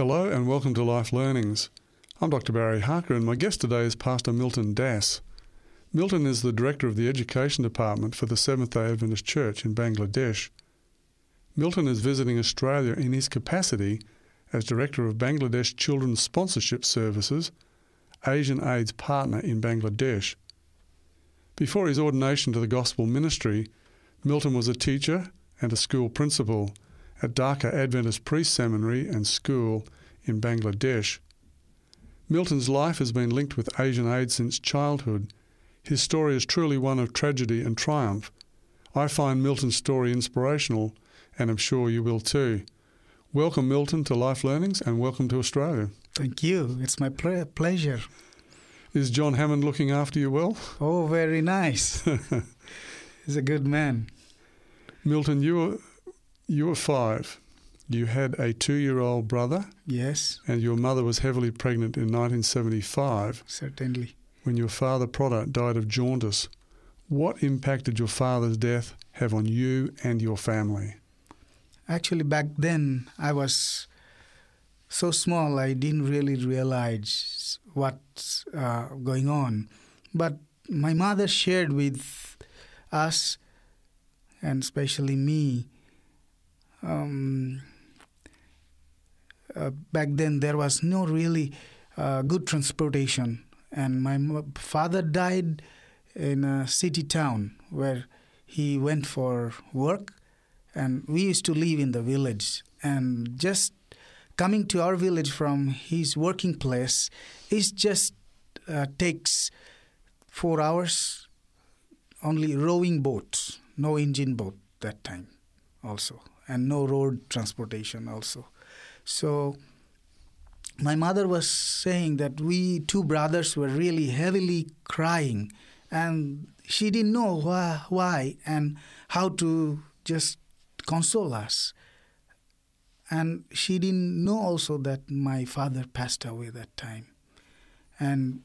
Hello and welcome to Life Learnings. I'm Dr. Barry Harker and my guest today is Pastor Milton Das. Milton is the Director of the Education Department for the Seventh day Adventist Church in Bangladesh. Milton is visiting Australia in his capacity as Director of Bangladesh Children's Sponsorship Services, Asian Aid's partner in Bangladesh. Before his ordination to the gospel ministry, Milton was a teacher and a school principal at Dhaka Adventist Pre Seminary and School in Bangladesh. Milton's life has been linked with Asian Aid since childhood. His story is truly one of tragedy and triumph. I find Milton's story inspirational, and I'm sure you will too. Welcome, Milton, to Life Learnings, and welcome to Australia. Thank you. It's my ple- pleasure. Is John Hammond looking after you well? Oh, very nice. He's a good man. Milton, you you were five. You had a two-year-old brother. Yes. And your mother was heavily pregnant in 1975. Certainly. When your father, Product, died of jaundice. What impact did your father's death have on you and your family? Actually, back then I was so small I didn't really realize what's uh, going on. But my mother shared with us, and especially me, um, uh, back then there was no really uh, good transportation, and my father died in a city town where he went for work, and we used to live in the village. And just coming to our village from his working place is just uh, takes four hours. Only rowing boat, no engine boat that time, also, and no road transportation also. So my mother was saying that we two brothers were really heavily crying, and she didn't know why, why and how to just console us. And she didn't know also that my father passed away that time. And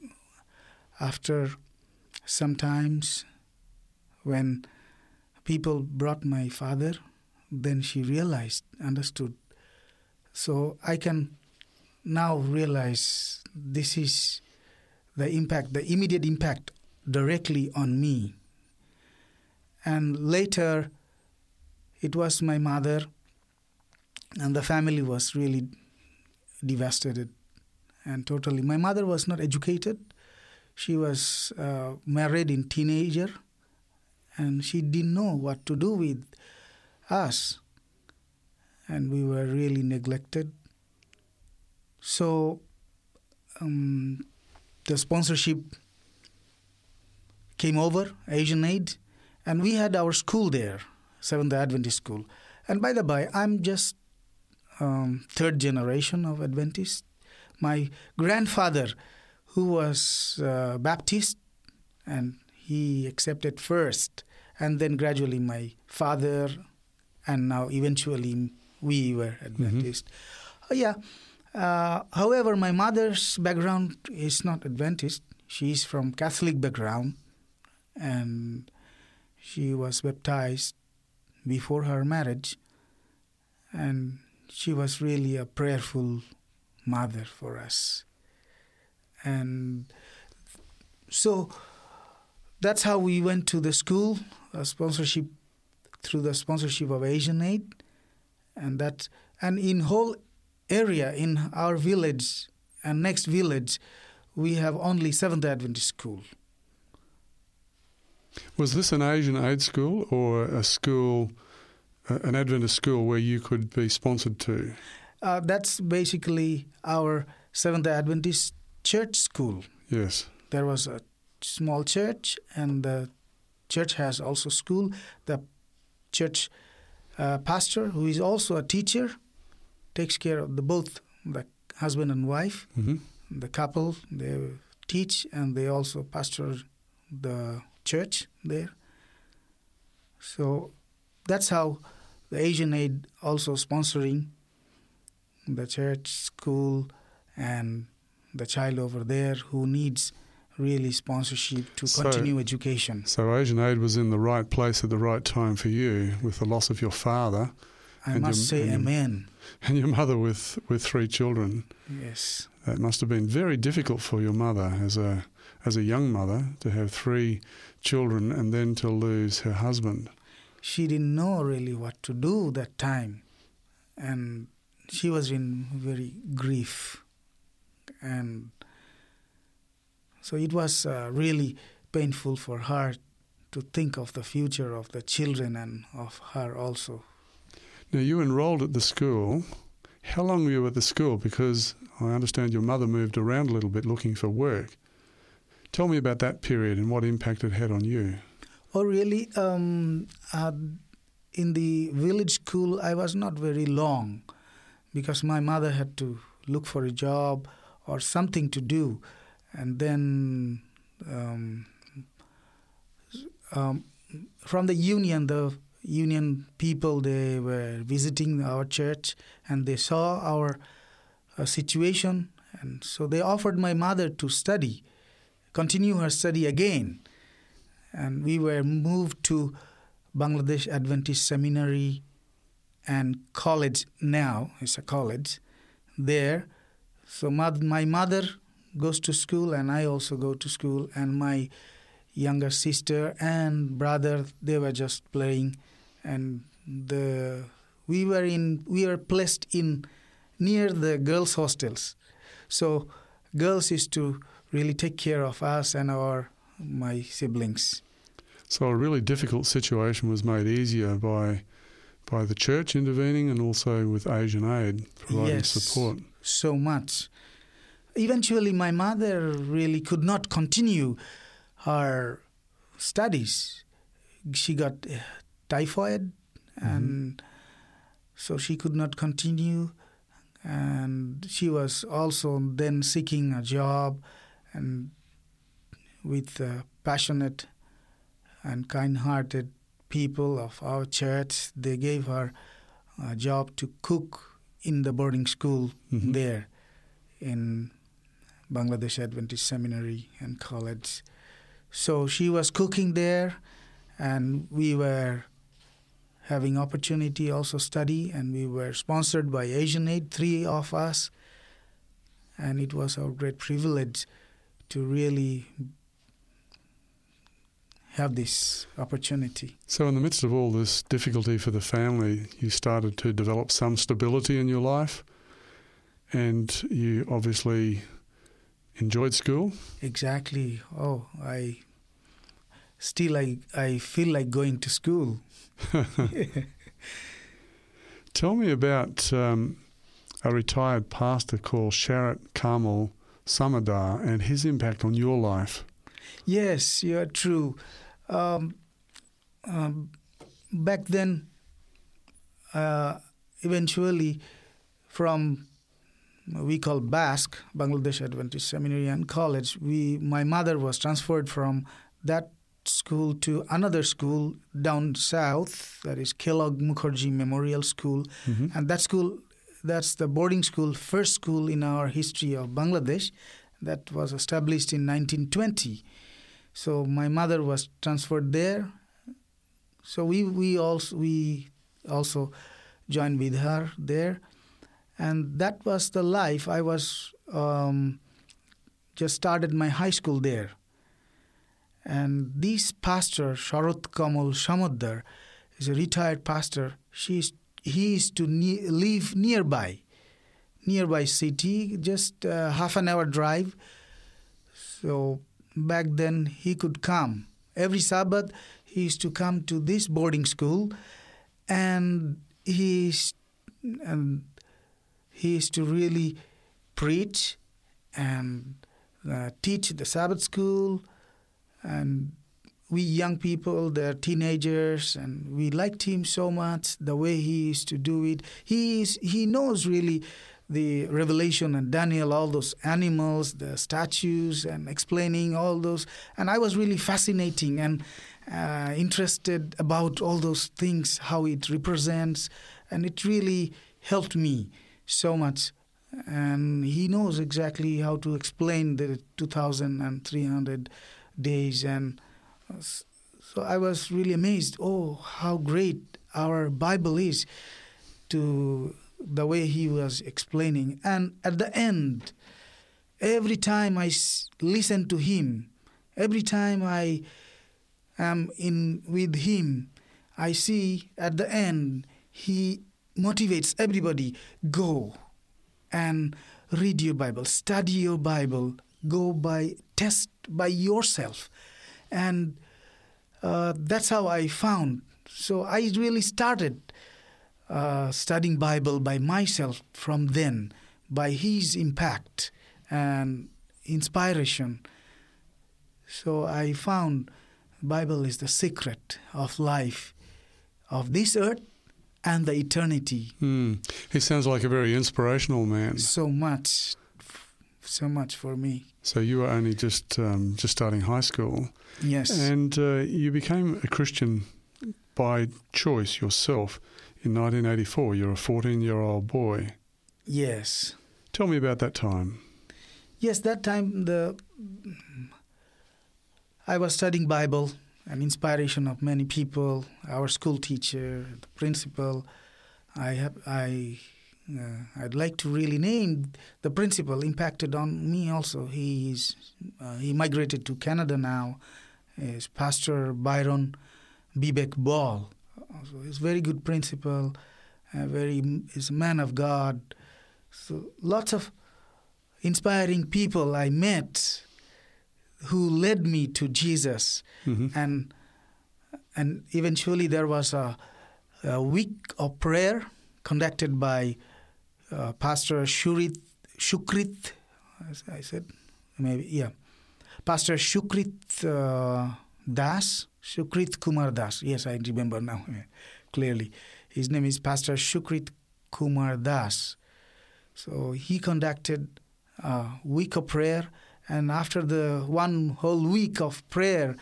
after sometimes when people brought my father, then she realized, understood. So I can now realize this is the impact, the immediate impact directly on me. And later, it was my mother, and the family was really devastated and totally. My mother was not educated. She was uh, married in teenager, and she didn't know what to do with us, and we were really neglected. So, um, the sponsorship came over, Asian Aid, and we had our school there, Seventh Adventist School. And by the by, I'm just um, third generation of Adventist. My grandfather, who was uh, Baptist, and he accepted first, and then gradually my father, and now eventually we were Adventist. Mm-hmm. Uh, yeah. Uh, however, my mother's background is not Adventist. She is from Catholic background, and she was baptized before her marriage, and she was really a prayerful mother for us. And so that's how we went to the school, a sponsorship through the sponsorship of Asian Aid, and that and in whole area in our village and next village, we have only Seventh Adventist school. Was this an Asian aid school or a school, uh, an Adventist school where you could be sponsored to? Uh, that's basically our Seventh Adventist church school. Yes. There was a small church, and the church has also school. The church uh, pastor, who is also a teacher, takes care of the both the husband and wife, mm-hmm. the couple. They teach and they also pastor the church there. So that's how the Asian Aid also sponsoring the church, school, and the child over there who needs really sponsorship to So- continue education. So Asian Aid was in the right place at the right time for you with the loss of your father I And must your- say and your- amen. and your mother with, with three children. Yes. That must have been very difficult for your mother as a as a young mother to have three children and then to lose her husband. She didn't know really what to do that time. And she was in very grief. And so it was uh, really painful for her to think of the future of the children and of her also. Now you enrolled at the school. How long were you at the school? Because I understand your mother moved around a little bit looking for work. Tell me about that period and what impact it had on you. Oh, really? Um, uh, in the village school, I was not very long because my mother had to look for a job or something to do. And then um, um, from the union, the union people, they were visiting our church and they saw our uh, situation. And so they offered my mother to study, continue her study again and we were moved to Bangladesh Adventist Seminary and college now. It's a college there. So my mother goes to school and I also go to school and my younger sister and brother they were just playing and the we were in we were placed in near the girls hostels so girls used to really take care of us and our my siblings So a really difficult situation was made easier by by the church intervening and also with Asian Aid providing Yes. support. so much. Eventually, my mother really could not continue her studies. She got uh, typhoid, and so she could not continue. And she was also then seeking a job, and with uh, passionate and kind-hearted people of our church, they gave her a job to cook in the boarding school Mhm. there in Bangladesh Adventist Seminary and College. So she was cooking there, and we were having opportunity also study, and we were sponsored by Asian Aid, three of us, and it was our great privilege to really have this opportunity. So in the midst of all this difficulty for the family, you started to develop some stability in your life and you obviously enjoyed school. Exactly. Oh, I still I I feel like going to school. Tell me about um, a retired pastor called Sharat Kamal Samadar and his impact on your life. Yes, you are true. Um, um, back then, uh, eventually, from we call BASC Bangladesh Adventist Seminary and College, we my mother was transferred from that school to another school down south, that is Kellogg Mookerjee Memorial School, Mhm. and that school, that's the boarding school, first school in our history of Bangladesh, that was established in 1920. So my mother was transferred there. So we we also we also joined with her there, and that was the life. I was um, just started my high school there, and this pastor Sharat Kamal Shamuddar is a retired pastor. She's he is to ne- live nearby, nearby city, just uh, half an hour drive. So back then he could come every Sabbath. He used to come to this boarding school, and he and he is to really preach and uh, teach the Sabbath school, and we young people, they're teenagers, and we liked him so much the way he used to do it. He is he knows really the Revelation and Daniel, all those animals, the statues, and explaining all those. And I was really fascinating and uh, interested about all those things, how it represents, and it really helped me so much. And he knows exactly how to explain the 2,300 days. And so I was really amazed. Oh, how great our Bible is. to the way he was explaining. And at the end, every time I listen to him, every time I am in with him, I see at the end he motivates everybody go and read your Bible, study your Bible, go by test by yourself, and uh, that's how I found. So I really started uh, studying Bible by myself from then, by his impact and inspiration. So I found Bible is the secret of life, of this earth and the eternity. Hmm. He sounds like a very inspirational man. So much, so much for me. So you were only just um, just starting high school, Yes. and uh, you became a Christian by choice yourself in 1984. You're a 14-year-old boy. yes. Tell me about that time. Yes, that time the I was studying Bible and inspiration of many people, our school teacher, the principal. I have I uh, I'd like to really name the principal impacted on me also. He is uh, he migrated to Canada now. Is Pastor Byron Bibek Ball. So he's very good principal, uh, very is a man of God. So lots of inspiring people I met who led me to Jesus, hmm and and eventually there was a, a week of prayer conducted by uh, Pastor Shurit Shukrit. I said maybe yeah, Pastor Shukrit uh, Das Shukrit Kumar Das. Yes, I remember now clearly. His name is Pastor Shukrit Kumar Das. So he conducted a week of prayer, and after the one whole week of prayer,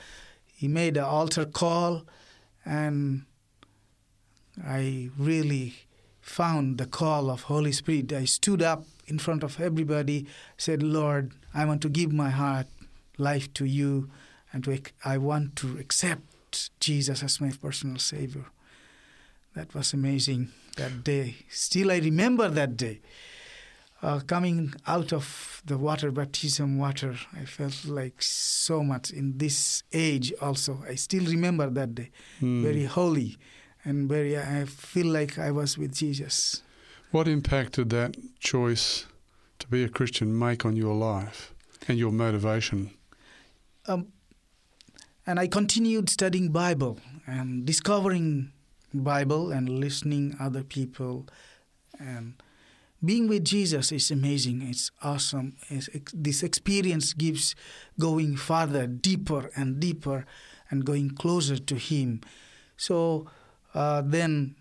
he made an altar call, and I really found the call of Holy Spirit. I stood up in front of everybody, said, "Lord, I want to give my heart, life to you, and to, I want to accept Jesus as my personal Savior." That was amazing that day. Still, I remember that day. Uh, coming out of the water baptism water, I felt like so much in this age also. I still remember that day. Hmm. Very holy and very, I feel like I was with Jesus. What impact did that choice to be a Christian make on your life and your motivation? Um, and I continued studying Bible and discovering Bible and listening other people and being with Jesus is amazing. It's awesome. It's, ex- this experience gives going farther, deeper and deeper, and going closer to Him. So uh, then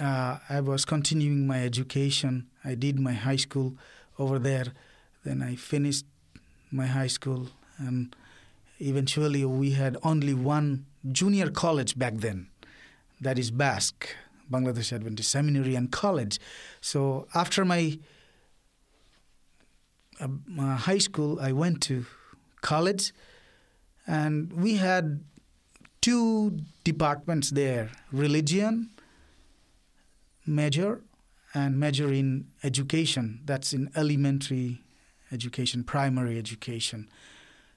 uh, I was continuing my education. I did my high school over there. Then I finished my high school, and eventually we had only one junior college back then. That is BASC, Bangladesh Adventist Seminary and College. So after my, uh, my high school, I went to college, and we had two departments there: religion major and major in education. That's in elementary education, primary education.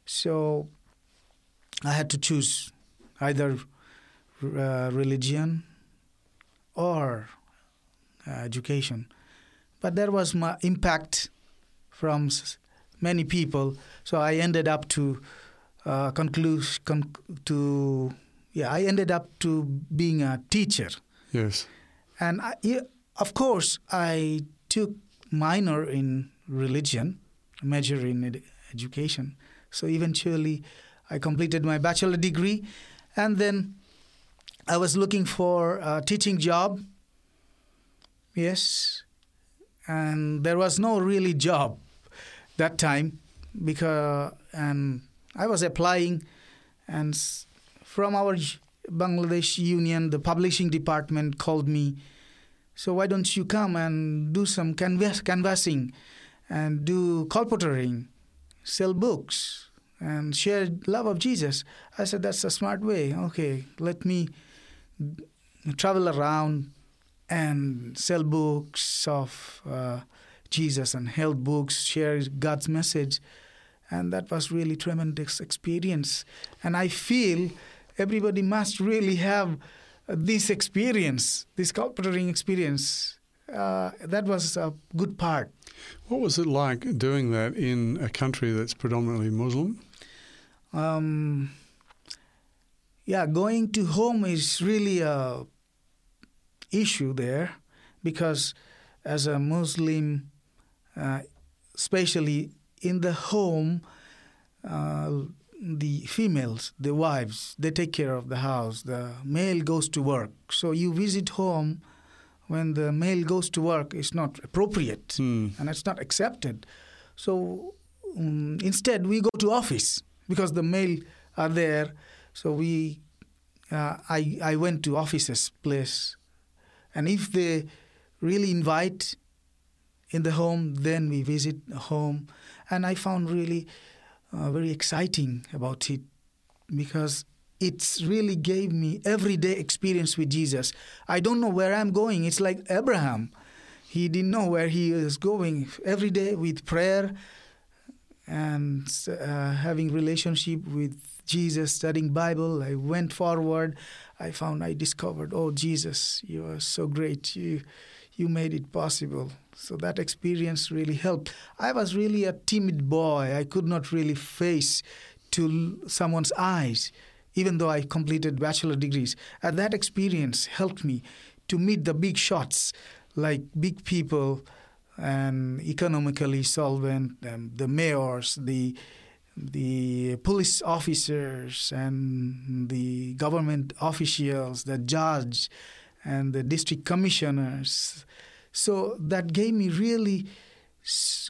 So I had to choose either uh, religion or uh, education. But there was my impact from s- many people, so I ended up to uh, conclude con- to yeah I ended up to being a teacher, Yes. and I, of course I took minor in religion, major in ed- education. So eventually, I completed my bachelor degree, and then I was looking for a teaching job. Yes, and there was no really job that time because and I was applying, and from our Bangladesh Union, the publishing department called me. So why don't you come and do some canvas- canvassing, and do colporteuring, sell books, and share love of Jesus? I said that's a smart way. Okay, let me travel around and sell books of uh, Jesus and health books, share God's message. And that was really tremendous experience. And I feel everybody must really have this experience, this colporteuring experience. Uh, that was a good part. What was it like doing that in a country that's predominantly Muslim? Um, yeah, going to home is really a issue there because as a Muslim, uh, especially in the home, uh, the females, the wives, they take care of the house. The male goes to work. So you visit home when the male goes to work is not appropriate Hmm. and it's not accepted. So um, instead, we go to office because the male are there. So we, uh, I, I went to offices place, and if they really invite in the home, then we visit home, and I found really uh, very exciting about it because it's really gave me everyday experience with Jesus. I don't know where I'm going. It's like Abraham. He didn't know where he was going. Every day with prayer and uh, having relationship with Jesus, studying Bible, I went forward. I found I discovered, oh Jesus, you are so great. You you made it possible. So that experience really helped. I was really a timid boy. I could not really face to someone's eyes, even though I completed bachelor degrees. And that experience helped me to meet the big shots, like big people and economically solvent, um, the mayors, the the police officers, and the government officials, the judge, and the district commissioners. So that gave me really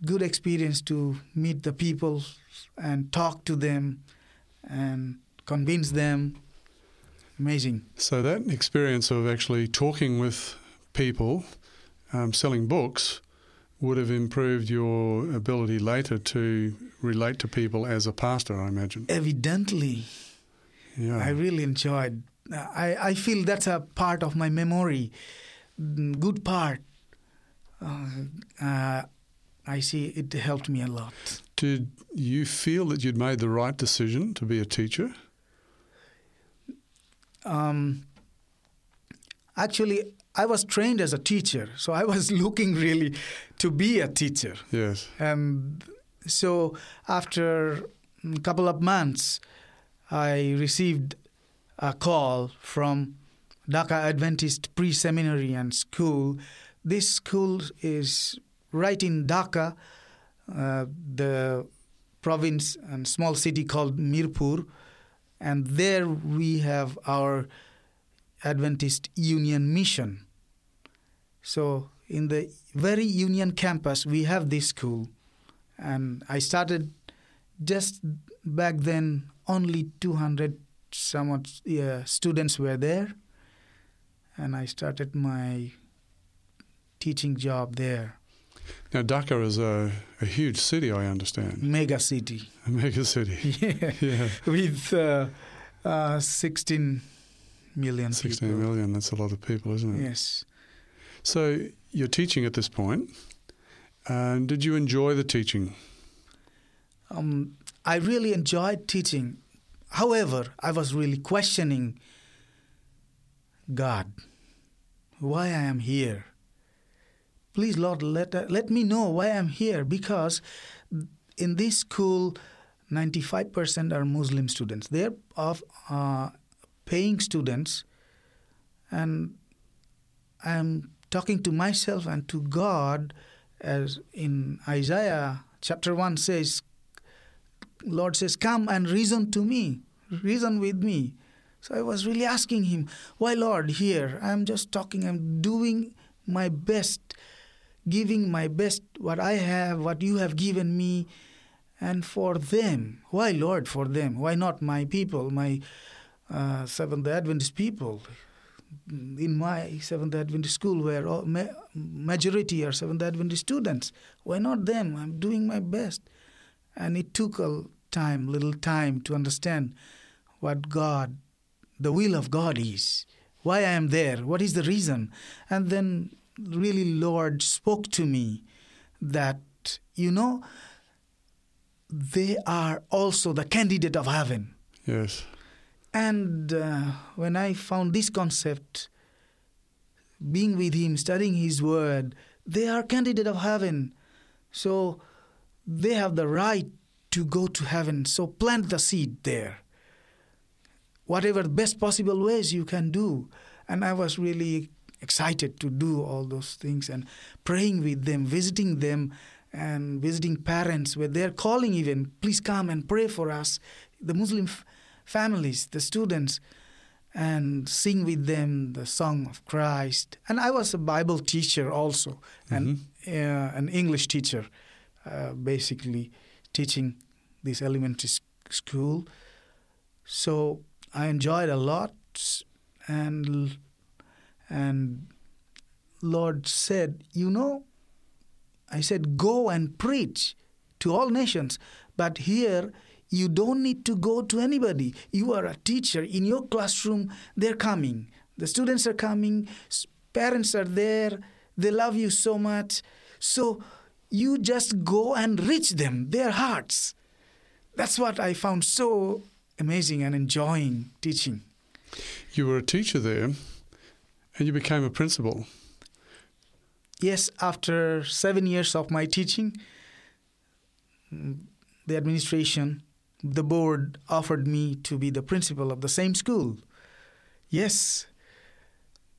good experience to meet the people and talk to them and convince them. Amazing. So that experience of actually talking with people, um, selling books, would have improved your ability later to relate to people as a pastor, I imagine. Evidently, Yeah. I really enjoyed. I, I feel that's a part of my memory, mm, good part. Uh, uh, I see it helped me a lot. Did you feel that you'd made the right decision to be a teacher? Um, actually, I was trained as a teacher, so I was looking really to be a teacher. Yes. And so after a couple of months, I received a call from Dhaka Adventist Pre Seminary and School. This school is right in Dhaka, uh, the province and small city called Mirpur. And there we have our Adventist Union Mission. So in the very Union campus, we have this school. And I started just back then, only 200 somewhat uh, students were there. And I started my teaching job there. Now, Dhaka is a, a huge city, I understand. Mega city. A mega city. Yeah. Yeah. With uh, uh, 16 million 16 people. million, that's a lot of people, isn't it? Yes. So you're teaching at this point. Did you enjoy the teaching? Um, I really enjoyed teaching. However, I was really questioning God, why I am here. Please, Lord, let, uh, let me know why I'm here because in this school, 95% are Muslim students. They're of uh, paying students, and I'm talking to myself and to God, as in Isaiah chapter 1 says, Lord says, Come and reason to me, reason with me. So I was really asking him, Why, Lord, here? I'm just talking, I'm doing my best, giving my best, what I have, what you have given me, and for them. Why, Lord, for them? Why not my people, my uh, Seventh Adventist people? In my Seventh Adventist school, where all, ma- majority are Seventh Adventist students, why not them? I'm doing my best. And it took a time, little time, to understand what God, the will of God is, why I am there, what is the reason. And then really Lord spoke to me that, you know, they are also the candidate of heaven. Yes. And uh, when I found this concept, being with Him, studying His Word, they are candidate of heaven. So they have the right to go to heaven. So plant the seed there. Whatever best possible ways you can do. And I was really excited to do all those things and praying with them, visiting them, and visiting parents where they're calling even, please come and pray for us, the Muslim f- families, the students, and sing with them the song of Christ. And I was a Bible teacher also, and uh, an English teacher, uh, basically teaching this elementary school. So I enjoyed a lot, and and Lord said, you know, I said, go and preach to all nations. But here, you don't need to go to anybody. You are a teacher. In your classroom, they're coming. The students are coming. Parents are there. They love you so much. So you just go and reach them, their hearts. That's what I found so amazing and enjoying teaching. You were a teacher there and you became a principal. Yes, after seven years of my teaching, mm, the administration, the board offered me to be the principal of the same school. Yes.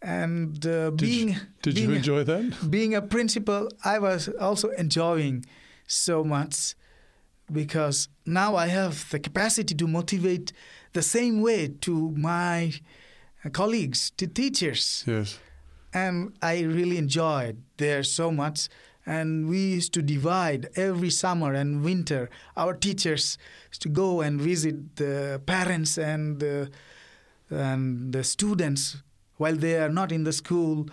And uh, Did being you, did being you enjoy that? being a principal, I was also enjoying so much because now I have the capacity to motivate the same way to my colleagues, to teachers Yes. and I really enjoyed there so much. And we used to divide every summer and winter. Our teachers used to go and visit the parents and the, and the students while they are not in the school.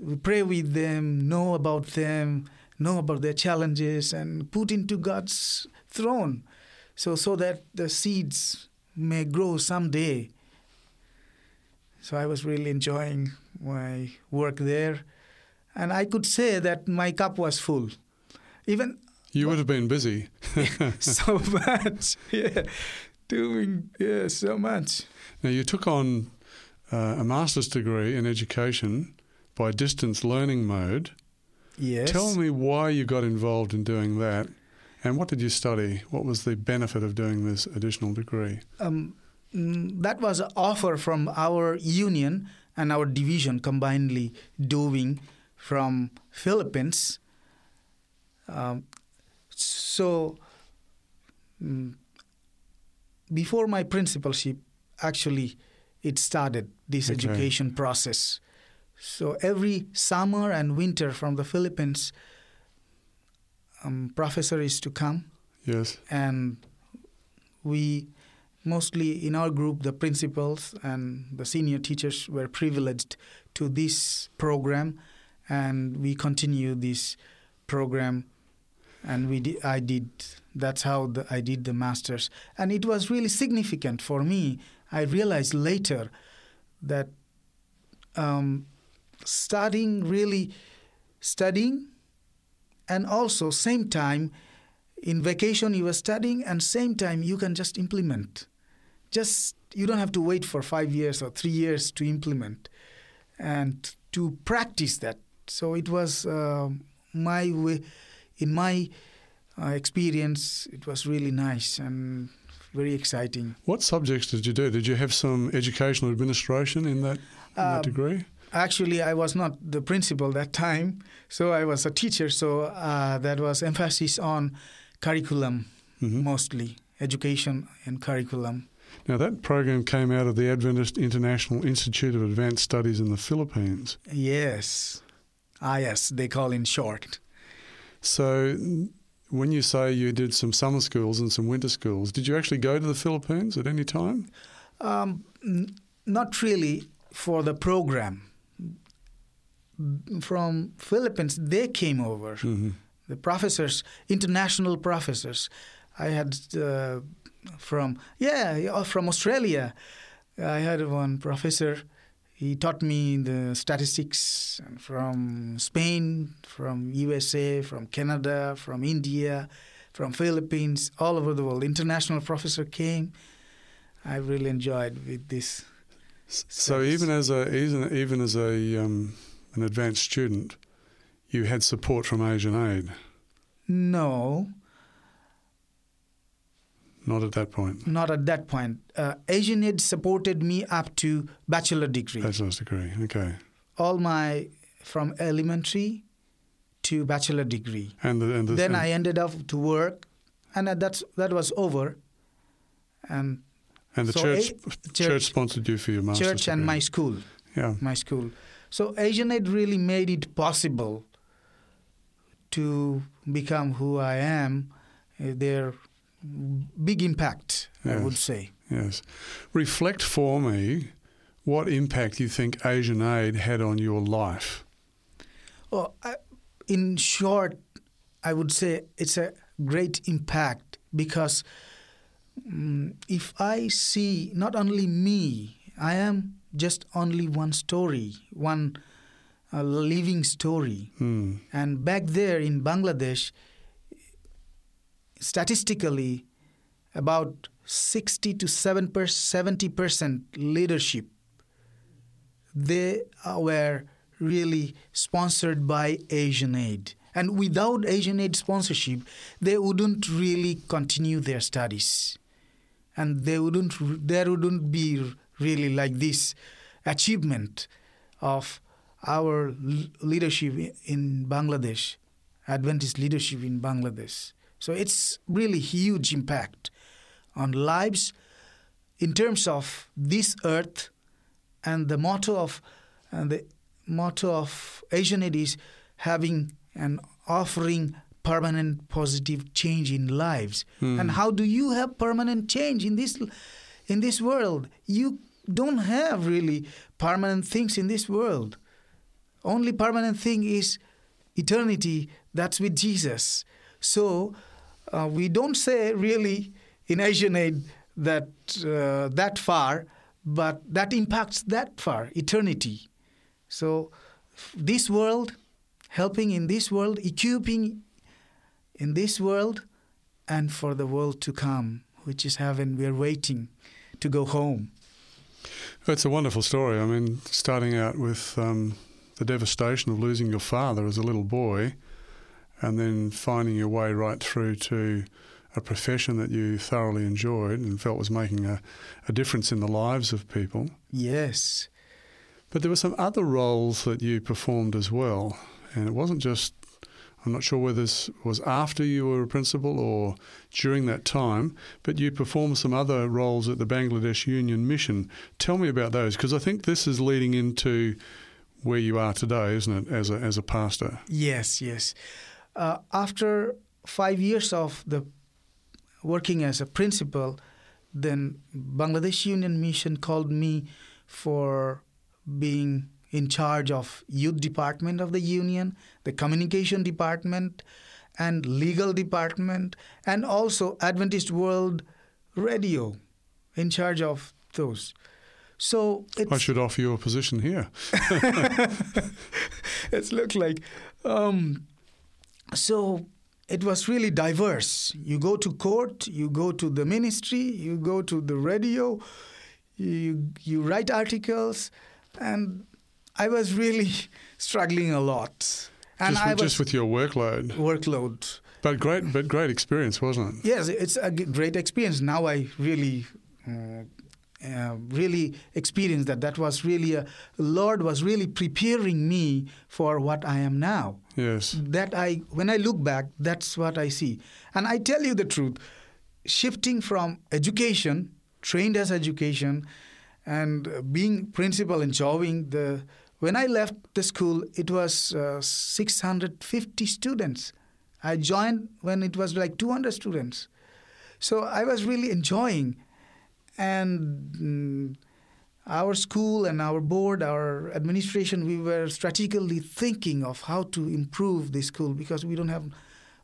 We pray with them, know about them, know about their challenges, and put into God's throne, so so that the seeds may grow someday. So I was really enjoying my work there. And I could say that my cup was full. Even You would have been busy. so much. Yeah. Doing yeah, so much. Now, you took on uh, a master's degree in education by distance learning mode. Yes. Tell me why you got involved in doing that and what did you study? What was the benefit of doing this additional degree? Um, mm, that was an offer from our union and our division combinedly doing from Philippines. Um, so mm, before my principalship, actually, it started this Okay. education process. So every summer and winter from the Philippines, um, professor is to come Yes. and we mostly in our group the principals and the senior teachers were privileged to this program and we continue this program and we di- I did that's how the, I did the masters. And it was really significant for me. I realized later that um, studying really studying and also same time in vacation you are studying and same time you can just implement. Just you don't have to wait for five years or three years to implement. And to practice that so it was uh, my way in my uh, experience it was really nice and very exciting What subjects did you do? Did you have some educational administration in that, in that Um, degree? Actually, I was not the principal that time, so I was a teacher. So uh, that was emphasis on curriculum Mhm. mostly, education and curriculum. Now, that program came out of the Adventist International Institute of Advanced Studies in the Philippines. Yes, AIIAS they call in short. So, when you say you did some summer schools and some winter schools, did you actually go to the Philippines at any time? Um, n- not really for the program. From Philippines, they came over. hmm the professors, international professors. I had uh, from yeah yeah, from Australia. I had one professor. He taught me the statistics from Spain, from USA, from Canada, from India, from Philippines, all over the world. International professor came. I really enjoyed with this. So even as a even, even as a um, an advanced student, you had support from Asian Aid. No, Not at that point. not at that point. Uh, Asian Aid supported me up to bachelor degree. Bachelor's degree. Okay. all my from elementary to bachelor degree. And the, and the, then and, I ended up to work, and that's that was over. And and the so church, a- church sponsored you for your master's church and degree. my school, yeah. my school. So Asian Aid really made it possible to become who I am. Uh, Their big impact, I would say. Yes. Reflect for me what impact you think Asian Aid had on your life. Well, I, in short, I would say it's a great impact because mm, if I see not only me, I am just only one story, one uh, living story. Hmm. And back there in Bangladesh, statistically, about 60 to 7 70 percent leadership, they were really sponsored by Asian Aid. And without Asian Aid sponsorship, they wouldn't really continue their studies. And they wouldn't, there wouldn't be really like this achievement of our leadership in Bangladesh, Adventist leadership in Bangladesh. So it's really huge impact on lives in terms of this earth and the motto of and the motto of Asian Aid is having and offering permanent positive change in lives. Hmm. And how do you have permanent change in this in this world? You don't have really permanent things in this world. Only permanent thing is eternity. That's with Jesus. So uh, we don't say really in Asian Aid that uh, that far, but that impacts that far, eternity. So this world, helping in this world, equipping in this world, and for the world to come, which is heaven. We're waiting to go home. It's a wonderful story. I mean, starting out with um, the devastation of losing your father as a little boy, and then finding your way right through to a profession that you thoroughly enjoyed and felt was making a, a difference in the lives of people. Yes. But there were some other roles that you performed as well, and it wasn't just. I'm not sure whether this was after you were a principal or during that time, but you performed some other roles at the Bangladesh Union Mission. Tell me about those, because I think this is leading into where you are today, isn't it, as a, as a pastor? Yes, yes. Uh, after five years of the working as a principal, then Bangladesh Union Mission called me for being in charge of youth department of the union, the communication department, and legal department, and also Adventist World Radio, in charge of those. So it's, I should offer you a position here. it's looked like um, so it was really diverse you go to court you go to the ministry you go to the radio you you write articles and i was really struggling a lot and just, i with, was just with your workload. workload But great, but great experience, wasn't it? yes it's a great experience now i really uh, uh, really experienced that that was really a lord was really preparing me for what i am now Yes. that I when I look back, that's what I see. And I tell you the truth, shifting from education, trained as education, and being principal and jobbing the when I left the school, it was uh, 650 students. I joined when it was like 200 students. So I was really enjoying, and. mm, our school and our board, our administration, we were strategically thinking of how to improve the school because we don't have,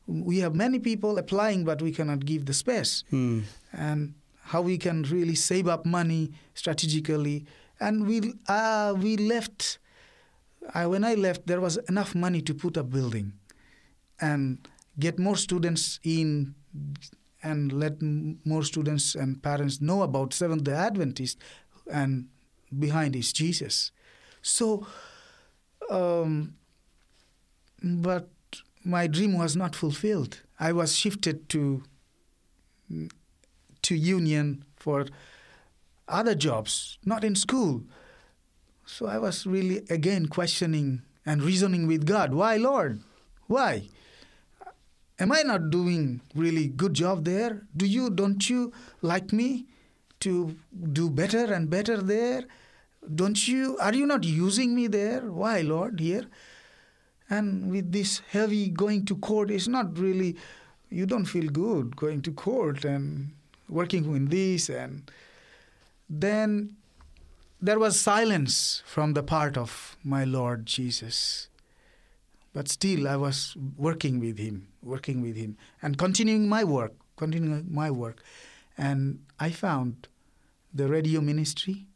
we have many people applying, but we cannot give the space, Hmm. and how we can really save up money strategically. and we uh, we left. I, when I left, there was enough money to put a building, and get more students in, and let m- more students and parents know about Seventh Day Adventist, and behind is Jesus. So, um, but my dream was not fulfilled. I was shifted to to union for other jobs, not in school. So I was really again questioning and reasoning with God. Why, Lord? Why? Am I not doing really good job there? Do you don't you like me to do better and better there? Don't you are you not using me there? Why, Lord, here? And with this heavy going to court is not really you don't feel good going to court and working with this and then there was silence from the part of my Lord Jesus. But still, I was working with Him, working with Him, and continuing my work, continuing my work. And I found the radio ministry,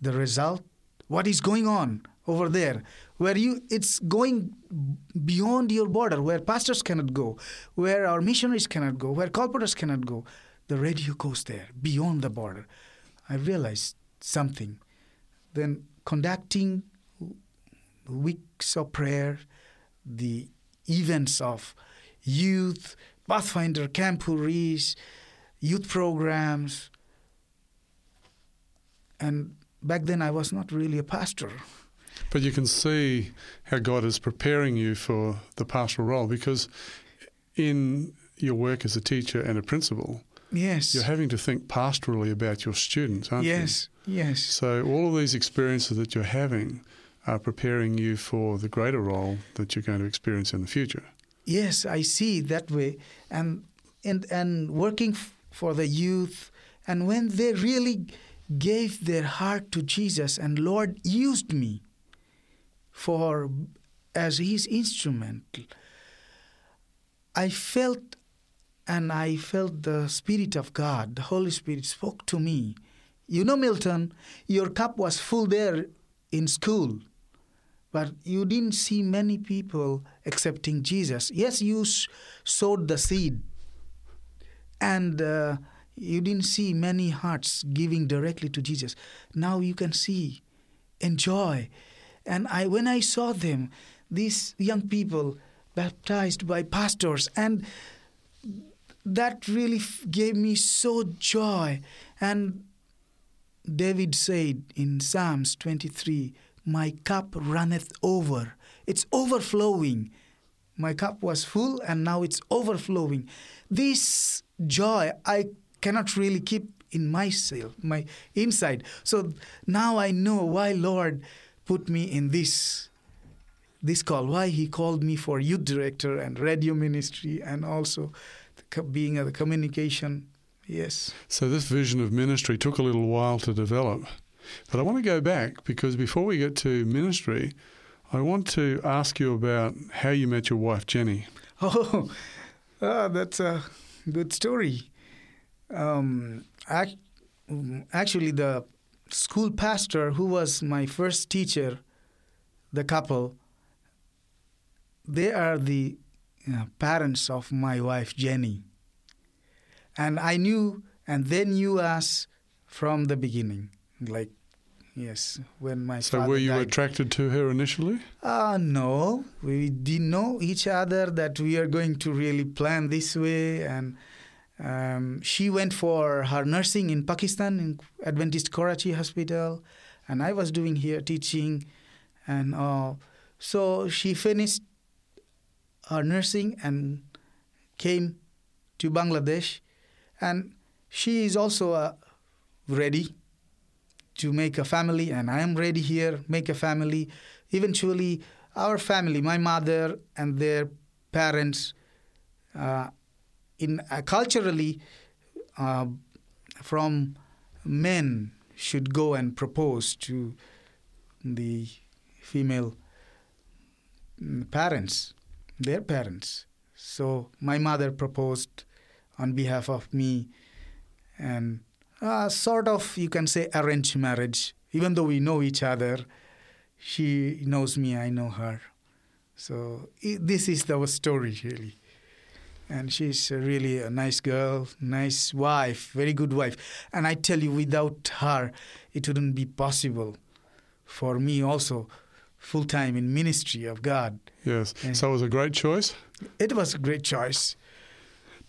the result, what is going on over there, where you it's going beyond your border, where pastors cannot go, where our missionaries cannot go, where colporteurs cannot go. The radio goes there, beyond the border. I realized something. Then conducting weeks of prayer, the events of youth, Pathfinder Camporee, youth programs. And back then I was not really a pastor. But you can see how God is preparing you for the pastoral role because in your work as a teacher and a principal, Yes. you're having to think pastorally about your students, aren't you? yes. Yes. So all of these experiences that you're having are preparing you for the greater role that you're going to experience in the future. Yes, I see that way, and and and working f- for the youth, and when they really gave their heart to Jesus, and Lord used me for as His instrument, I felt, and I felt the Spirit of God, the Holy Spirit spoke to me. You know, Milton, your cup was full there in school but you didn't see many people accepting Jesus. Yes, you sowed the seed, and uh, you didn't see many hearts giving directly to Jesus. Now you can see, enjoy, and I when I saw them, these young people baptized by pastors, and that really gave me so joy. And David said in Psalms 23, My cup runneth over. It's overflowing. My cup was full and now it's overflowing. This joy I cannot really keep in myself, my inside. So now I know why Lord put me in this this call, why He called me for youth director and radio ministry and also being a communication. Yes. So this vision of ministry took a little while to develop. But I want to go back because before we get to ministry, I want to ask you about how you met your wife, Jenny. Oh, ah, that's a good story. Um, mm, actually, the school pastor who was my first teacher, the couple, they are the you parents of my wife, Jenny. And I knew, and they knew us from the beginning. Like, yes, when my So were you died. attracted to her initially? Uh, no, we didn't know each other that we are going to really plan this way. And um, she went for her nursing in Pakistan, in Adventist Karachi Hospital, and I was doing here teaching. And uh, so she finished her nursing and came to Bangladesh. And she is also uh, ready to make a family, and I am ready here, make a family. Eventually, our family, my mother and their parents, uh, in uh, culturally, uh, from men should go and propose to the female mm, parents, their parents. So my mother proposed on behalf of me, and uh, sort of you can say arranged marriage Even though we know each other, she knows me, I know her. So this is our story, really. And she's really a nice girl, nice wife, very good wife. And I tell you, without her, it wouldn't be possible for me also full time in ministry of God. Yes. Yeah. So it was a great choice. It was a great choice.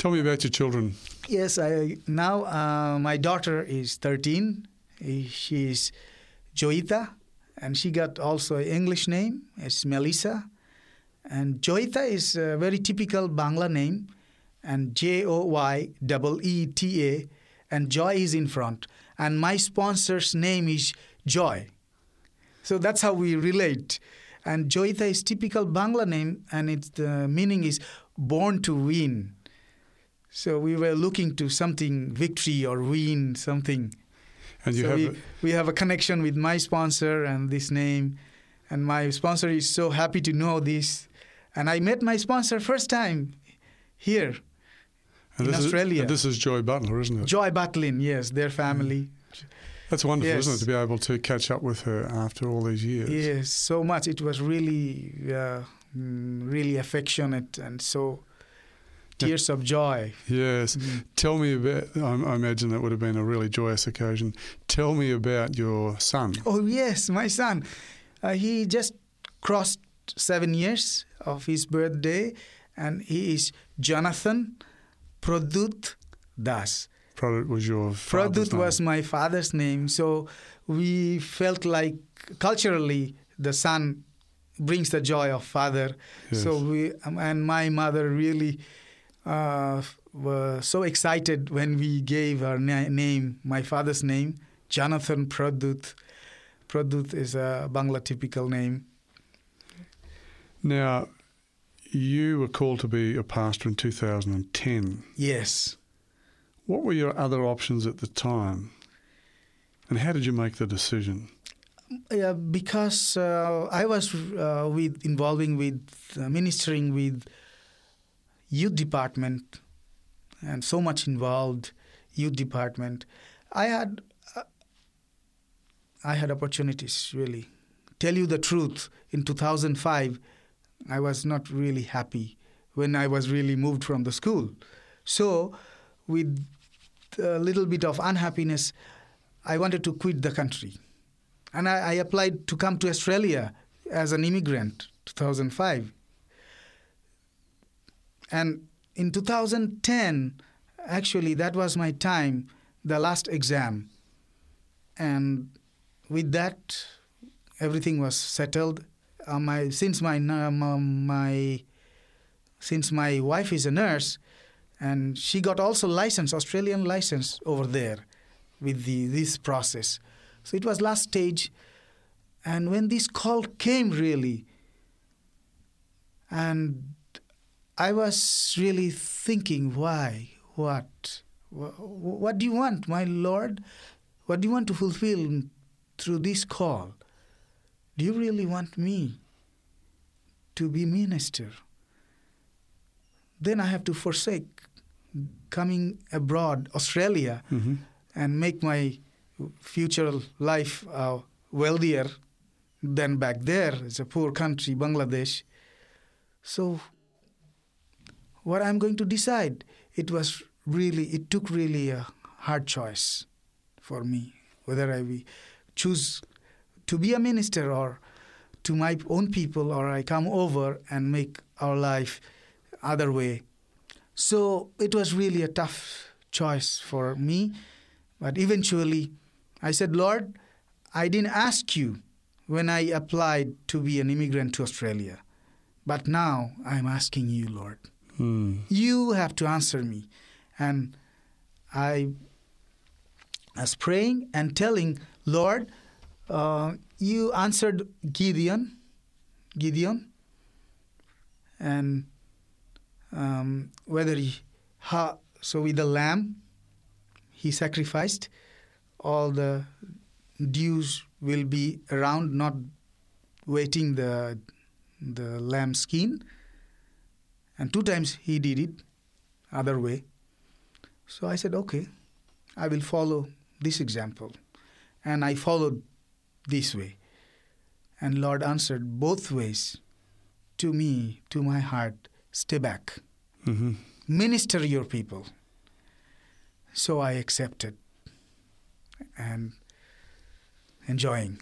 Tell me about your children. Yes, I now uh, my daughter is 13. Eh, She's Joita, and she got also an English name. It's Melissa, and Joita is a very typical Bangla name, and J O Y double E T A, and Joy is in front. And my sponsor's name is Joy, so that's how we relate. And Joita is typical Bangla name, and its the meaning is born to win. So we were looking to something victory or win something. And you so have we, a- we have a connection with my sponsor and this name, and my sponsor is so happy to know this. And I met my sponsor first time here, and in Australia. Is, and this is Joy Butler, isn't it? Joy Batlin. Yes, their family. That's wonderful, isn't it, Yes. to be able to catch up with her after all these years? Yes, so much. It was really, uh, mm, really affectionate and so tears of joy. Yes. Mm. Tell me about, I, I imagine that would have been a really joyous occasion. Tell me about your son. Oh yes, my son. Uh, he just crossed seven years of his birthday, and he is Jonathan Pradut Das. Pradut was your father's Pradut was my father's name, so we felt like culturally the son brings the joy of father. Yes. So we and my mother really uh, were so excited when we gave our na- name, my father's name, Jonathan Pradut. Pradut is a Bangla typical name. Now, you were called to be a pastor in 2010. Yes. What were your other options at the time? And how did you make the decision? Yeah, because uh, I was uh, with involving with uh, ministering with youth department and so much involved youth department. I had uh, I had opportunities really. Tell you the truth, in 2005, I was not really happy when I was really moved from the school. So, with a little bit of unhappiness, I wanted to quit the country. And I, I applied to come to Australia as an immigrant, 2005. And in 2010, actually, that was my time, the last exam. And with that, everything was settled. Uh, my, since my, um, my since my wife is a nurse, and she got also license, Australian license over there with the, this process. So it was last stage. And when this call came, really, and I was really thinking, why? What? What do you want, my Lord? What do you want to fulfill through this call? Do you really want me to be minister? Then I have to forsake coming abroad, Australia, Mm-hmm. and make my future life uh, wealthier than back there. It's a poor country, Bangladesh. So, what I'm going to decide, it was really, it took really a hard choice for me whether I choose to be a minister or to my own people, or I come over and make our life other way. So it was really a tough choice for me. But eventually, I said, Lord, I didn't ask you when I applied to be an immigrant to Australia. But now I'm asking you, Lord. Mm. You have to answer me. And I was praying and telling, Lord, uh, you answered Gideon, Gideon, and um, whether he, ha, so with the lamb, he sacrificed, all the dews will be around, not waiting the the lamb skin. And two times he did it, other way. So I said, okay, I will follow this example. And I followed this way. And Lord answered both ways to me, to my heart, stay back. hmm Minister your people. So I accepted and enjoying.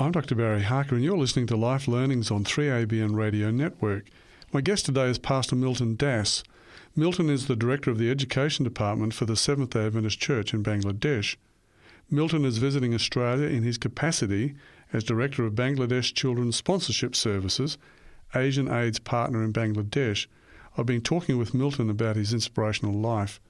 I'm Dr. Barry Harker, and you're listening to Life Learnings on 3ABN Radio Network. My guest today is Pastor Milton Das. Milton is the Director of the Education Department for the Seventh day Adventist Church in Bangladesh. Milton is visiting Australia in his capacity as Director of Bangladesh Children's Sponsorship Services, Asian Aid's partner in Bangladesh. I've been talking with Milton about his inspirational life.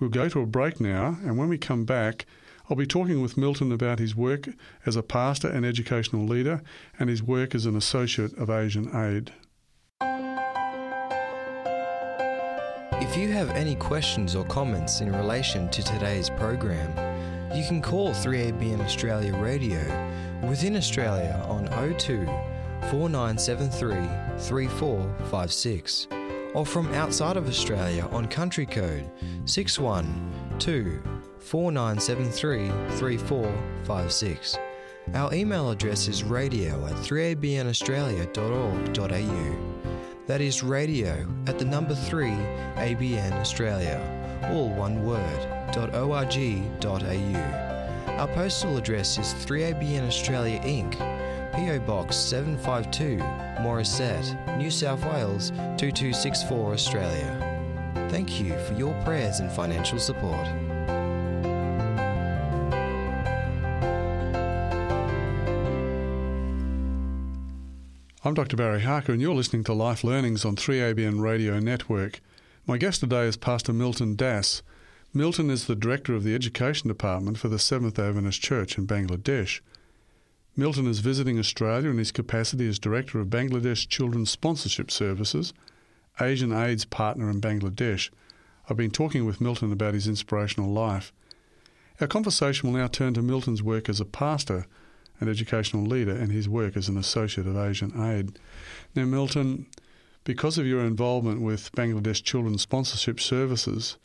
We'll go to a break now, and when we come back, I'll be talking with Milton about his work as a pastor and educational leader and his work as an associate of Asian Aid. If you have any questions or comments in relation to today's program, you can call 3ABN Australia Radio within Australia on 02 4973 3456 or from outside of Australia on country code 612 4973 3456. Our email address is radio at 3abnaustralia.org.au. That is radio at the number 3 ABN Australia, all one word, .org.au. Our postal address is 3ABN Australia Inc., PO Box 752, Morisset, New South Wales 2264 Australia. Thank you for your prayers and financial support. I'm Dr. Barry Harker, and you're listening to Life Learnings on 3ABN Radio Network. My guest today is Pastor Milton Das. Milton is the Director of the Education Department for the Seventh Adventist Church in Bangladesh. Milton is visiting Australia in his capacity as Director of Bangladesh Children's Sponsorship Services, Asian Aid's partner in Bangladesh. I've been talking with Milton about his inspirational life. Our conversation will now turn to Milton's work as a pastor and educational leader and his work as an associate of Asian Aid. Now, Milton, because of your involvement with Bangladesh Children's Sponsorship Services,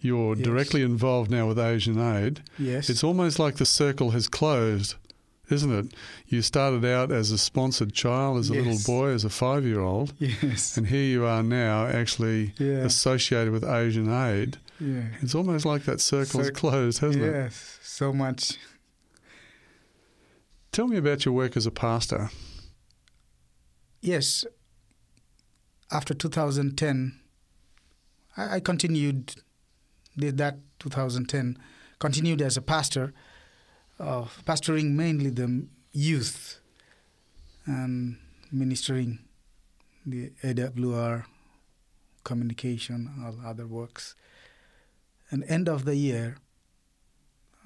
you're Yes. directly involved now with Asian Aid. Yes. It's almost like the circle has closed, isn't it? You started out as a sponsored child, as a little boy, as a five year old, yes. and here you are now actually Yeah. associated with Asian Aid. yeah. It's almost like that circle's Cir- closed, hasn't it? Yes. So much. Tell me about your work as a pastor. Yes. After 2010, I, I continued, did that 2010, continued as a pastor, uh, pastoring mainly the youth and ministering the AWR, communication, all other works. And end of the year,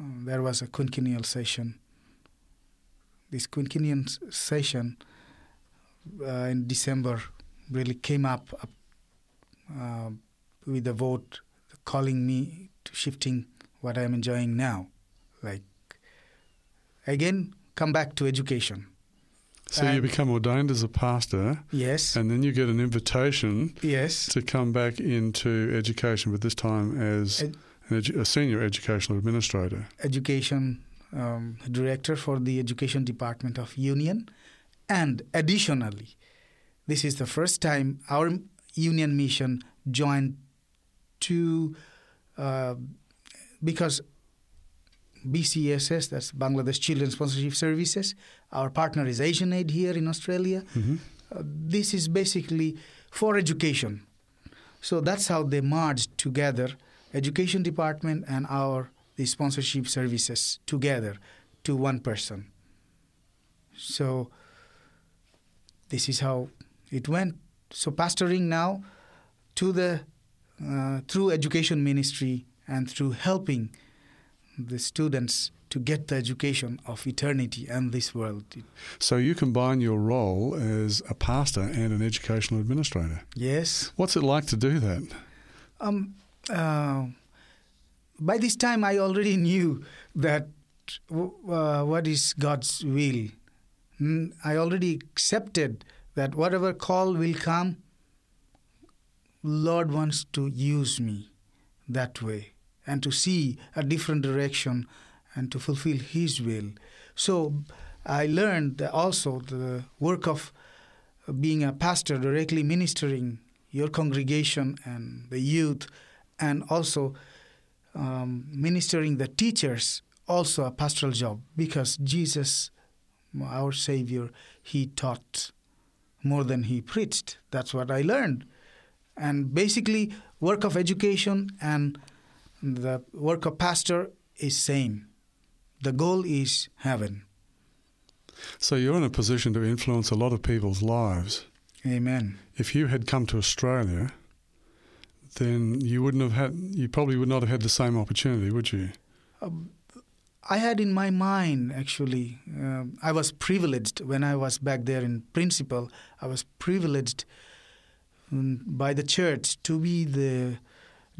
um, there was a quinquennial session. This quinquennial session uh, in December really came up, up uh, with a vote calling me to shifting what I'm enjoying now. Like, again, come back to education. So you become ordained as a pastor, Yes. and then you get an invitation yes. to come back into education, but this time as Ed- an edu- a senior educational administrator. education um, director for the education department of union and additionally this is the first time our union mission joined to uh, because bcss that's bangladesh Children sponsorship services our partner is asian aid here in australia hmm uh, this is basically for education. So that's how they merged together, education department and our the sponsorship services together to one person. So this is how it went. So pastoring now to the uh, through education ministry and through helping the students to get the education of eternity and this world. So you combine your role as a pastor and an educational administrator. Yes. What's it like to do that? Um, uh, by this time, I already knew that uh, what is God's will. Mm, I already accepted that whatever call will come, Lord wants to use me that way and to see a different direction and to fulfill His will. So I learned also the work of being a pastor, directly ministering your congregation and the youth, and also um, ministering the teachers, also a pastoral job, because Jesus, our Savior, He taught more than He preached. That's what I learned. And basically, work of education and the work of pastor is same. The goal is heaven. So you're in a position to influence a lot of people's lives. Amen. If you had come to Australia, then you wouldn't have had. You probably would not have had the same opportunity, would you? Um, I had in my mind actually. Um, I was privileged when I was back there in principal. I was privileged um, by the church to be the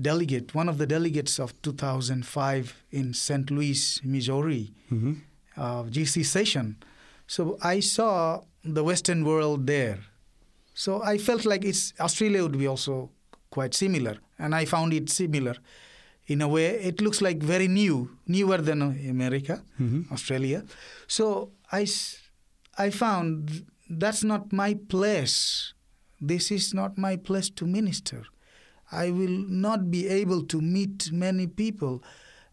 delegate, one of the delegates of 2005 in St. Louis, Missouri, mm-hmm. uh, GC session. So I saw the Western world there. So I felt like it's Australia would be also quite similar, and I found it similar. In a way, it looks like very new, newer than America, mm-hmm. Australia. So I, I found that's not my place. This is not my place to minister. I will not be able to meet many people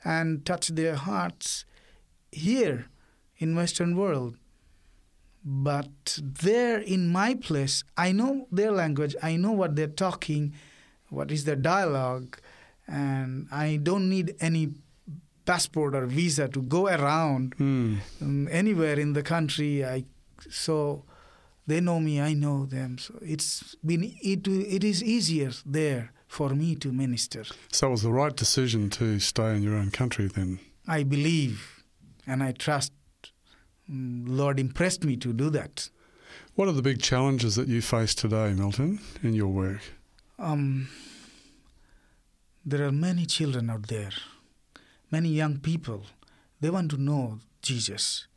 and touch their hearts here in Western world. But there in my place, I know their language, I know what they're talking, what is their dialogue, and I don't need any passport or visa to go around mm. um, anywhere in the country. I so they know me, I know them. So it's been it it is easier there for me to minister. So it was the right decision to stay in your own country then? I believe and I trust mm, Lord impressed me to do that. What are the big challenges that you face today, Milton, in your work? Um, there are many children out there, many young people. They want to know Jesus,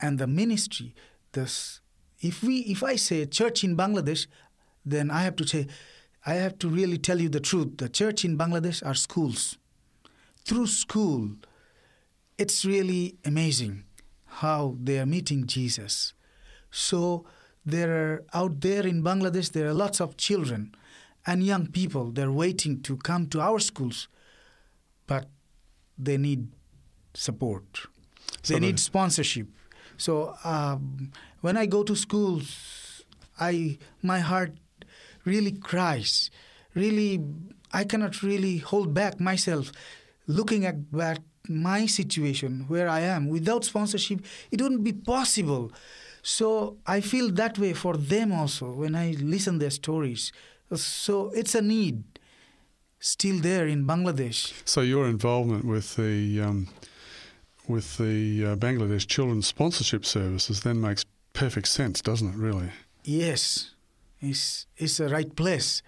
and the ministry. This, if we, if I say church in Bangladesh, then I have to say I have to really tell you the truth. The church in Bangladesh are schools. Through school, it's really amazing how they are meeting Jesus. So there are out there in Bangladesh there are lots of children and young people they're waiting to come to our schools but they need support So they the- need sponsorship so um, when i go to schools i my heart really cries really i cannot really hold back myself looking at that my situation where i am without sponsorship it wouldn't be possible so i feel that way for them also when i listen their stories so it's a need still there in bangladesh So your involvement with the um, with the uh, Bangladesh Children's Sponsorship Services then makes perfect sense, doesn't it? Really. yes it's, it's the right place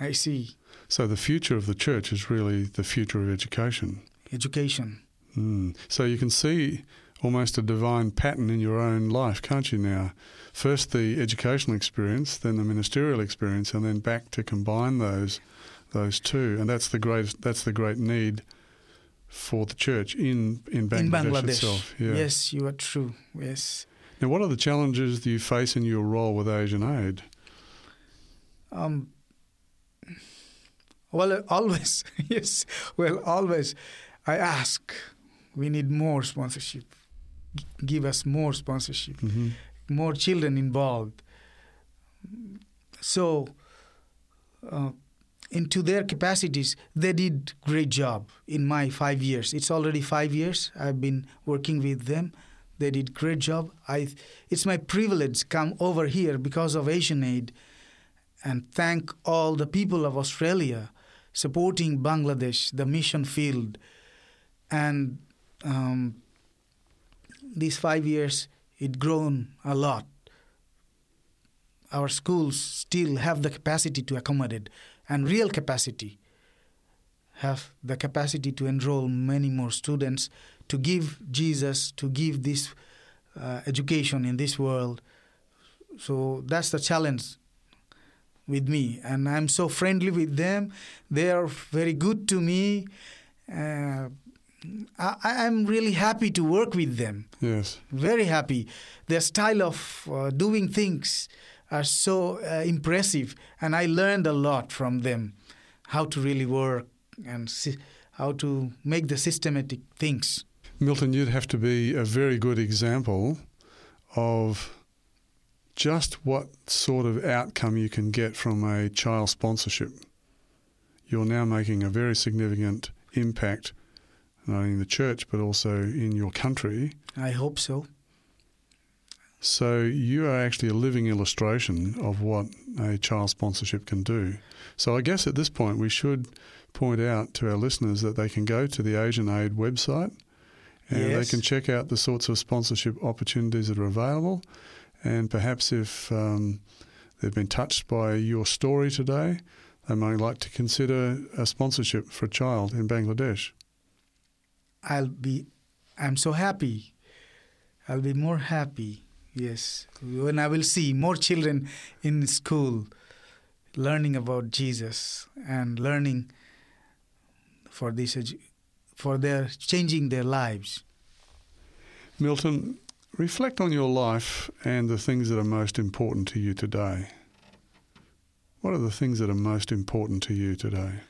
i see So the future of the church is really the future of education. education Mm. So you can see almost a divine pattern in your own life, can't you? Now, first the educational experience, then the ministerial experience, and then back to combine those those two, and that's the great that's the great need for the church in in Bangladesh, in bangladesh itself. Yeah. yes you are true yes Now, what are the challenges that you face in your role with Asian Aid? Um, well, always, yes. Well, always, I ask, we need more sponsorship. G- give us more sponsorship, hmm more children involved. So, uh, into their capacities, they did great job in my five years. It's already five years I've been working with them. They did great job. I, it's my privilege come over here because of Asian Aid and thank all the people of Australia supporting Bangladesh, the mission field. And um, these five years, it grown a lot. Our schools still have the capacity to accommodate, and real capacity have the capacity to enroll many more students, to give Jesus, to give this uh, education in this world. So that's the challenge with me, and I'm so friendly with them. They are very good to me. Uh, I, am really happy to work with them. Yes. Very happy. Their style of uh, doing things are so uh, impressive, and I learned a lot from them how to really work and si- how to make the systematic things. Milton, you'd have to be a very good example of just what sort of outcome you can get from a child sponsorship. You're now making a very significant impact, not only in the church but also in your country. I hope so. So you are actually a living illustration of what a child sponsorship can do. So I guess at this point we should point out to our listeners that they can go to the Asian Aid website and yes. they can check out the sorts of sponsorship opportunities that are available. And perhaps if um, they've been touched by your story today, they might like to consider a sponsorship for a child in Bangladesh. I'll be, I'm so happy. I'll be more happy, yes, when I will see more children in school learning about Jesus and learning for this for their changing their lives. Milton, reflect on your life and the things that are most important to you today. What are the things that are most important to you today?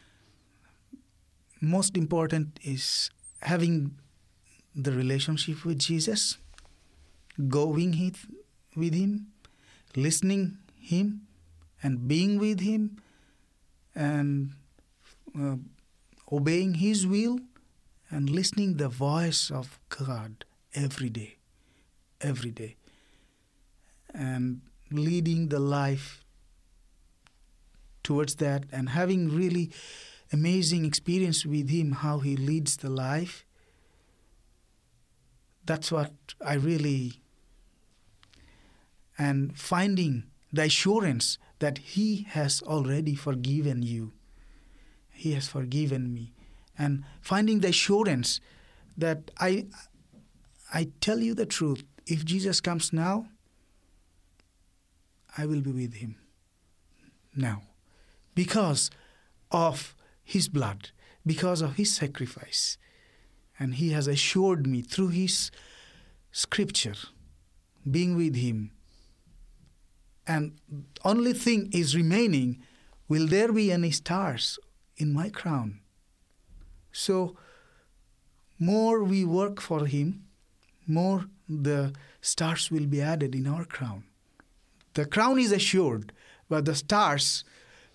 Most important is having the relationship with Jesus, going with him, listening him, and being with him, and uh, obeying his will and listening the voice of God every day, every day, and leading the life towards that and having really amazing experience with him how he leads the life that's what i really and finding the assurance that he has already forgiven you he has forgiven me and finding the assurance that I, I tell you the truth. If Jesus comes now, I will be with him now because of his blood, because of his sacrifice. And he has assured me through his scripture, being with him. And only thing is remaining will there be any stars in my crown? So, more we work for Him, more the stars will be added in our crown. The crown is assured, but the stars,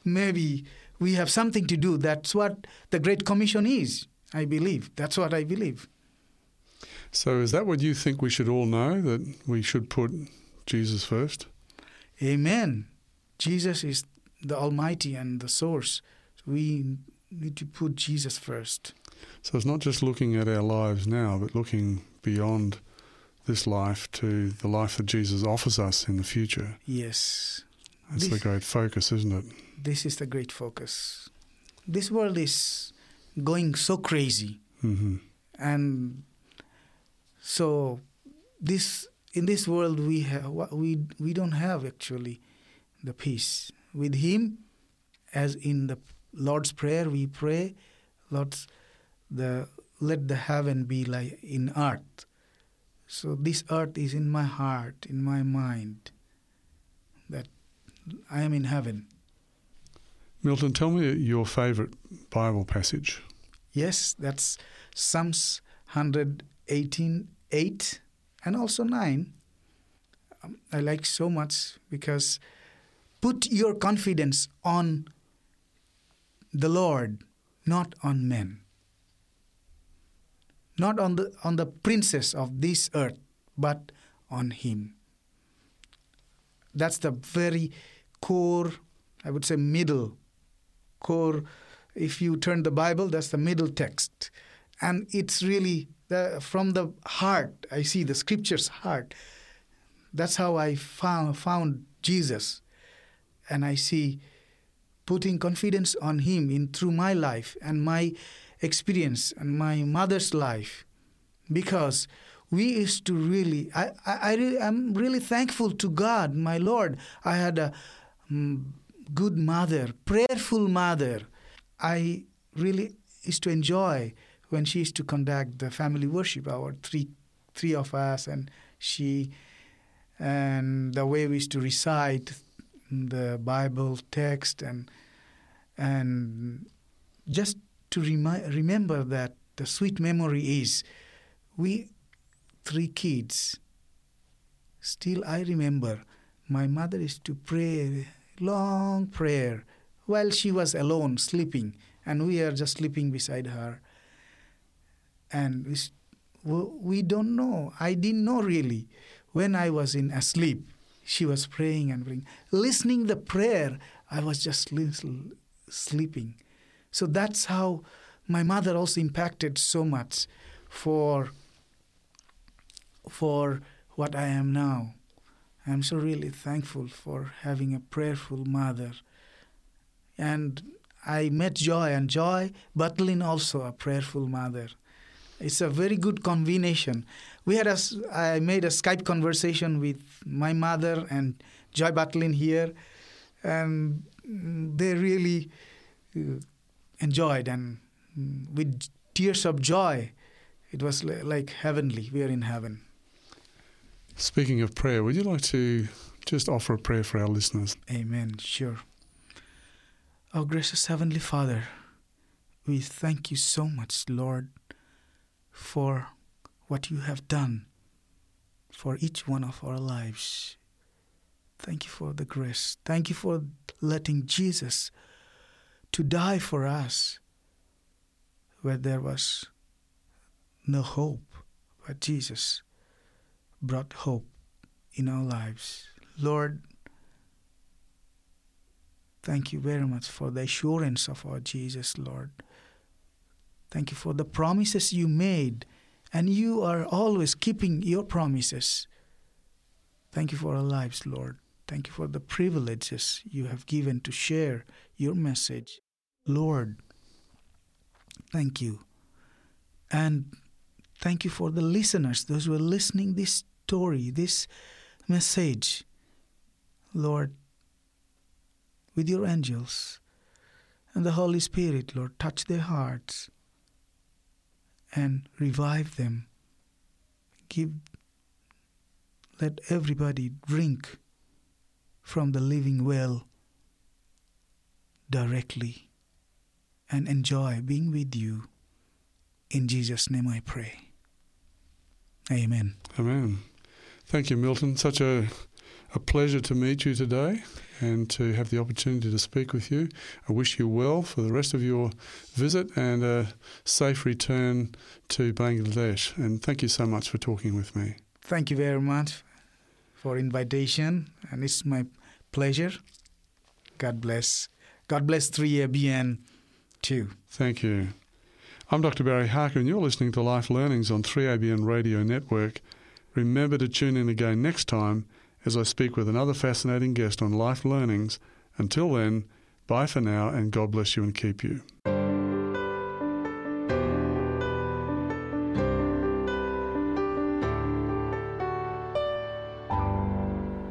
maybe we have something to do. That's what the Great Commission is, I believe. That's what I believe. So, is that what you think we should all know? That we should put Jesus first? Amen. Jesus is the Almighty and the source. We need to put Jesus first. So it's not just looking at our lives now, but looking beyond this life to the life that Jesus offers us in the future. Yes. That's this, the great focus, isn't it? This is the great focus. This world is going so crazy. Mm-hmm. And so this in this world we have we we don't have actually the peace with him as in the Lord's Prayer, we pray, Lord, the, let the heaven be like in earth. So this earth is in my heart, in my mind, that I am in heaven. Milton, tell me your favorite Bible passage. Yes, that's Psalms 118, 8, and also 9. Um, I like so much because put your confidence on the Lord, not on men. Not on the, on the princess of this earth, but on Him. That's the very core, I would say, middle core. If you turn the Bible, that's the middle text. And it's really the, from the heart, I see the scripture's heart. That's how I found, found Jesus. And I see putting confidence on Him in through my life and my experience and my mother's life, because we used to really. I I, I really, I'm really thankful to God, my Lord. I had a um, good mother, prayerful mother. I really used to enjoy when she used to conduct the family worship our three three of us, and she, and the way we used to recite the Bible text, and and just to remi- remember that the sweet memory is we three kids. Still, I remember my mother used to pray long prayer while she was alone sleeping, and we are just sleeping beside her. And we, we don't know. I didn't know really when I was in asleep. She was praying and praying. Listening the prayer, I was just sleeping. So that's how my mother also impacted so much for for what I am now. I'm so really thankful for having a prayerful mother. And I met Joy, and Joy Butlin also a prayerful mother. It's a very good combination. We had a, I made a Skype conversation with my mother and Joy Butlin here, and they really uh, enjoyed and with tears of joy. It was like heavenly. We are in heaven. Speaking of prayer, would you like to just offer a prayer for our listeners? Amen. Sure. Our gracious Heavenly Father, we thank you so much, Lord, for what you have done for each one of our lives. Thank you for the grace. Thank you for letting Jesus to die for us where there was no hope, but Jesus brought hope in our lives. Lord, thank you very much for the assurance of our Jesus, Lord. Thank you for the promises you made, and you are always keeping your promises. Thank you for our lives, Lord. Thank you for the privileges you have given to share your message. Lord, thank you. And thank you for the listeners, those who are listening this story, this message. Lord, with your angels and the Holy Spirit, Lord, touch their hearts and revive them. Give, let everybody drink from the living well directly and enjoy being with you. In Jesus' name I pray. Amen. Amen. Thank you, Milton. Such a, a pleasure to meet you today and to have the opportunity to speak with you. I wish you well for the rest of your visit and a safe return to Bangladesh. And thank you so much for talking with me. Thank you very much for invitation, and it's my pleasure. God bless. God bless 3ABN too. Thank you. I'm Dr. Barry Harker, and you're listening to Life Learnings on 3ABN Radio Network. Remember to tune in again next time as I speak with another fascinating guest on life learnings. Until then, bye for now and God bless you and keep you.